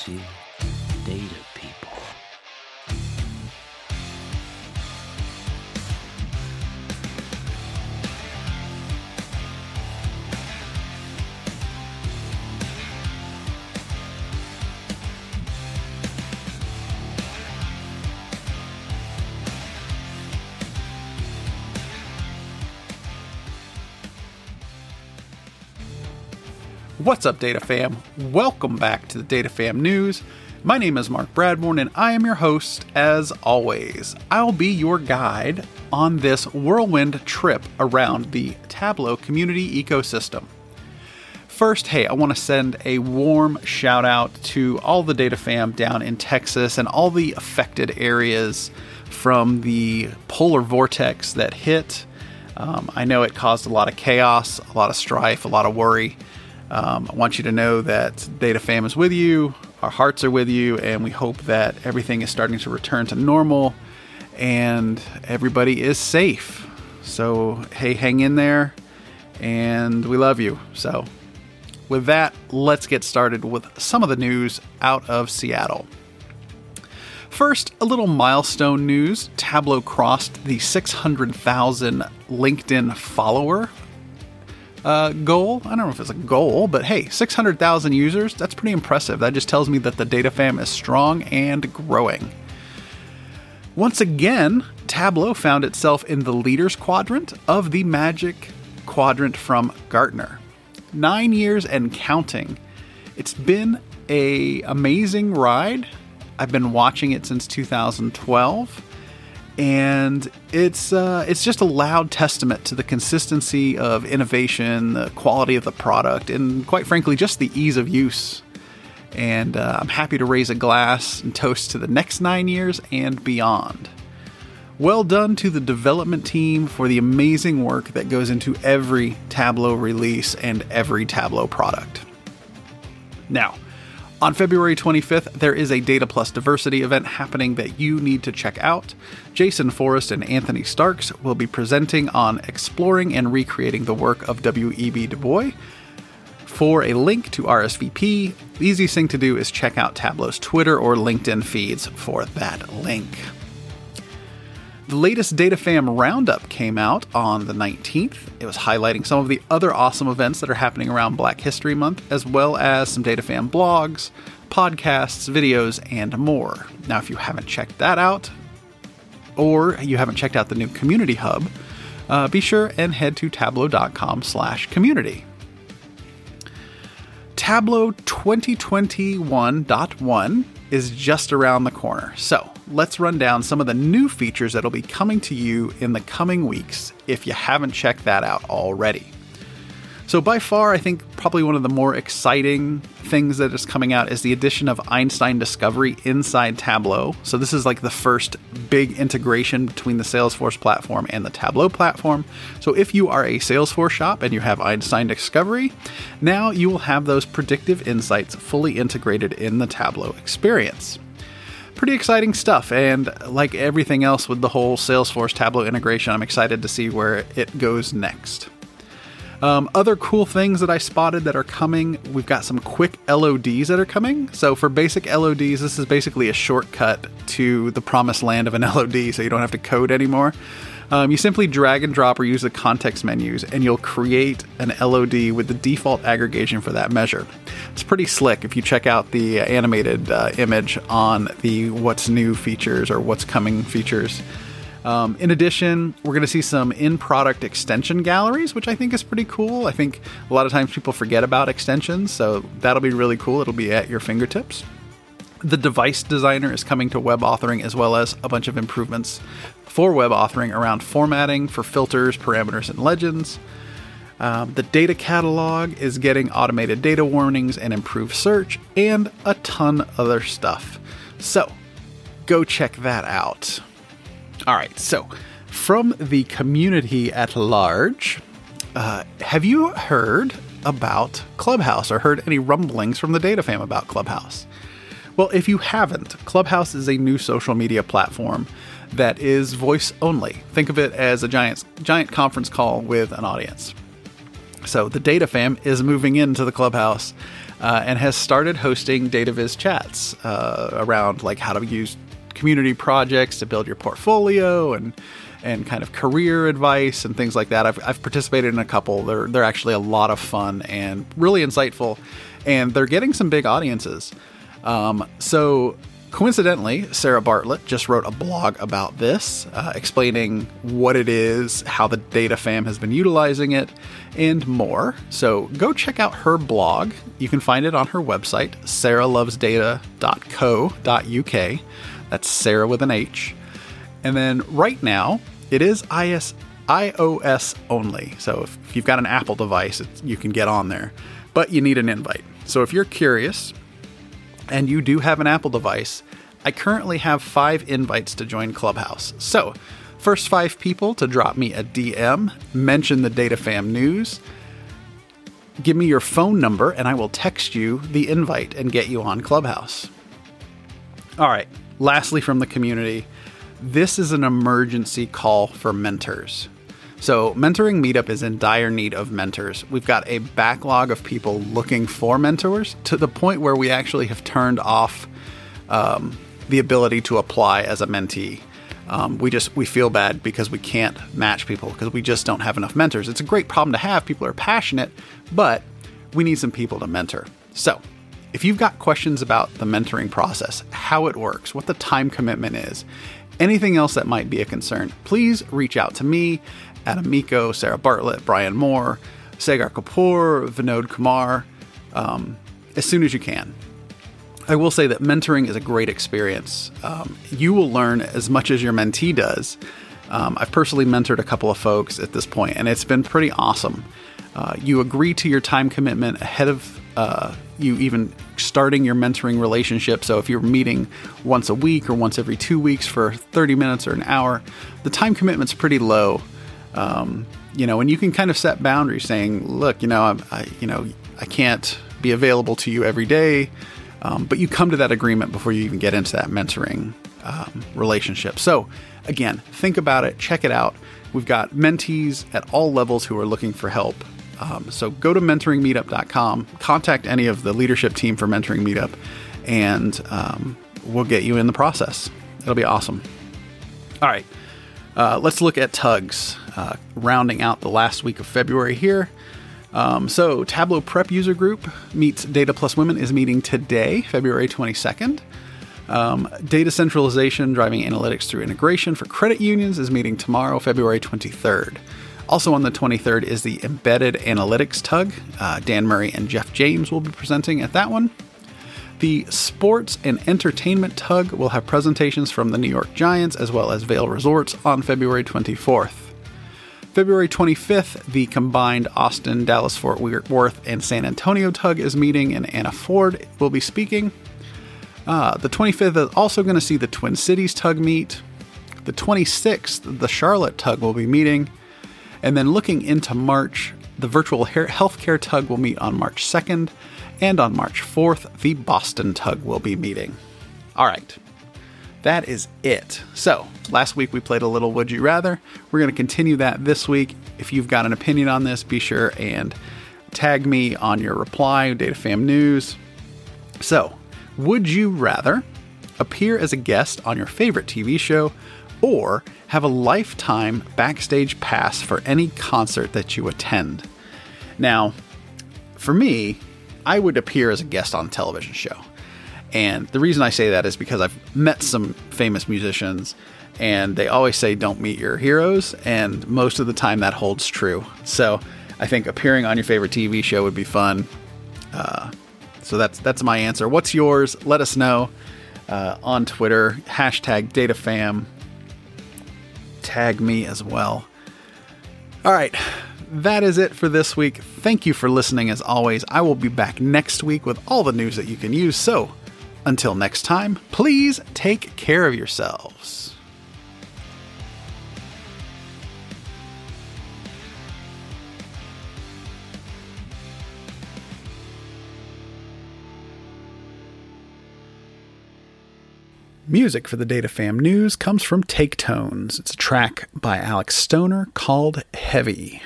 see data What's up, Data Fam? Welcome back to the Data Fam News. My name is Mark Bradbourne, and I am your host as always. I'll be your guide on this whirlwind trip around the Tableau community ecosystem. First, hey, I want to send a warm shout out to all the Data Fam down in Texas and all the affected areas from the polar vortex that hit. Um, I know it caused a lot of chaos, a lot of strife, a lot of worry. Um, I want you to know that Data Fam is with you, our hearts are with you, and we hope that everything is starting to return to normal and everybody is safe. So, hey, hang in there, and we love you. So, with that, let's get started with some of the news out of Seattle. First, a little milestone news Tableau crossed the 600,000 LinkedIn follower uh, goal. I don't know if it's a goal, but hey, 600,000 users, that's pretty impressive. That just tells me that the data fam is strong and growing. Once again, Tableau found itself in the leaders quadrant of the Magic Quadrant from Gartner. Nine years and counting. It's been a amazing ride. I've been watching it since 2012 and it's uh, it's just a loud testament to the consistency of innovation, the quality of the product, and quite frankly, just the ease of use. And uh, I'm happy to raise a glass and toast to the next nine years and beyond. Well done to the development team for the amazing work that goes into every Tableau release and every Tableau product. Now, on February 25th, there is a Data Plus Diversity event happening that you need to check out. Jason Forrest and Anthony Starks will be presenting on exploring and recreating the work of W.E.B. Du Bois. For a link to RSVP, the easiest thing to do is check out Tableau's Twitter or LinkedIn feeds for that link. The latest DataFam Roundup came out on the 19th. It was highlighting some of the other awesome events that are happening around Black History Month, as well as some DataFam blogs, podcasts, videos, and more. Now, if you haven't checked that out, or you haven't checked out the new Community Hub, uh, be sure and head to tableau.com slash community. Tableau 2021.1 is just around the corner. So let's run down some of the new features that'll be coming to you in the coming weeks if you haven't checked that out already. So, by far, I think probably one of the more exciting things that is coming out is the addition of Einstein Discovery inside Tableau. So, this is like the first big integration between the Salesforce platform and the Tableau platform. So, if you are a Salesforce shop and you have Einstein Discovery, now you will have those predictive insights fully integrated in the Tableau experience pretty exciting stuff. And like everything else with the whole Salesforce Tableau integration, I'm excited to see where it goes next. Um, other cool things that I spotted that are coming, we've got some quick LODs that are coming. So for basic LODs, this is basically a shortcut to the promised land of an LOD, so you don't have to code anymore. Um, you simply drag and drop or use the context menus, and you'll create an LOD with the default aggregation for that measure. It's pretty slick if you check out the animated uh, image on the what's new features or what's coming features. Um, in addition, we're going to see some in product extension galleries, which I think is pretty cool. I think a lot of times people forget about extensions, so that'll be really cool. It'll be at your fingertips. The device designer is coming to web authoring as well as a bunch of improvements for web authoring around formatting for filters, parameters, and legends. Um, the data catalog is getting automated data warnings and improved search, and a ton other stuff. So, go check that out. All right, so from the community at large, uh, have you heard about Clubhouse or heard any rumblings from the data fam about Clubhouse? Well, if you haven't, Clubhouse is a new social media platform that is voice only. Think of it as a giant giant conference call with an audience. So the Data Fam is moving into the clubhouse uh, and has started hosting DataViz chats uh, around like how to use community projects to build your portfolio and and kind of career advice and things like that. I've, I've participated in a couple. They're they're actually a lot of fun and really insightful, and they're getting some big audiences. Um, so coincidentally, Sarah Bartlett just wrote a blog about this, uh, explaining what it is, how the Data Fam has been utilizing it, and more. So go check out her blog. You can find it on her website, sarahlovesdata.co.uk. That's Sarah with an H. And then right now, it is IS, iOS only. So if you've got an Apple device, you can get on there, but you need an invite. So if you're curious and you do have an Apple device, I currently have five invites to join Clubhouse. So, first five people to drop me a DM, mention the DataFam news, give me your phone number, and I will text you the invite and get you on Clubhouse. All right, lastly, from the community, this is an emergency call for mentors. So, Mentoring Meetup is in dire need of mentors. We've got a backlog of people looking for mentors to the point where we actually have turned off um, the ability to apply as a mentee. Um, we just we feel bad because we can't match people because we just don't have enough mentors. It's a great problem to have. People are passionate, but we need some people to mentor. So, if you've got questions about the mentoring process, how it works, what the time commitment is, anything else that might be a concern, please reach out to me, Adam Mico, Sarah Bartlett, Brian Moore, Sagar Kapoor, Vinod Kumar, um, as soon as you can. I will say that mentoring is a great experience. Um, you will learn as much as your mentee does. Um, I've personally mentored a couple of folks at this point, and it's been pretty awesome. Uh, you agree to your time commitment ahead of uh, you even starting your mentoring relationship. So if you're meeting once a week or once every two weeks for 30 minutes or an hour, the time commitment's pretty low. Um, you know, and you can kind of set boundaries, saying, "Look, you know, I'm, I, you know, I can't be available to you every day." Um, but you come to that agreement before you even get into that mentoring um, relationship. So, again, think about it, check it out. We've got mentees at all levels who are looking for help. Um, so, go to mentoringmeetup.com, contact any of the leadership team for Mentoring Meetup, and um, we'll get you in the process. It'll be awesome. All right, uh, let's look at tugs, uh, rounding out the last week of February here. Um, so, Tableau Prep User Group meets Data Plus Women is meeting today, February 22nd. Um, data centralization, driving analytics through integration for credit unions is meeting tomorrow, February 23rd. Also on the 23rd is the Embedded Analytics Tug. Uh, Dan Murray and Jeff James will be presenting at that one. The Sports and Entertainment Tug will have presentations from the New York Giants as well as Vail Resorts on February 24th. February 25th, the combined Austin, Dallas, Fort Worth, and San Antonio tug is meeting, and Anna Foard will be speaking. Uh, the 25th is also going to see the Twin Cities tug meet. The 26th, the Charlotte tug will be meeting. And then looking into March, the virtual healthcare tug will meet on March 2nd. And on March 4th, the Boston tug will be meeting. All right that is it. So, last week we played a little Would You Rather. We're going to continue that this week. If you've got an opinion on this, be sure and tag me on your reply, DataFam News. So, would you rather appear as a guest on your favorite TV show or have a lifetime backstage pass for any concert that you attend? Now, for me, I would appear as a guest on a television show. And the reason I say that is because I've met some famous musicians and they always say don't meet your heroes and most of the time that holds true. So I think appearing on your favorite TV show would be fun. Uh, so that's that's my answer. What's yours? Let us know uh, on Twitter. Hashtag DataFam. Tag me as well. All right, that is it for this week. Thank you for listening as always. I will be back next week with all the news that you can use. So until next time, please take care of yourselves. Music for the Data Fam News comes from Take Tones. It's a track by Alex Stoner called Heavy.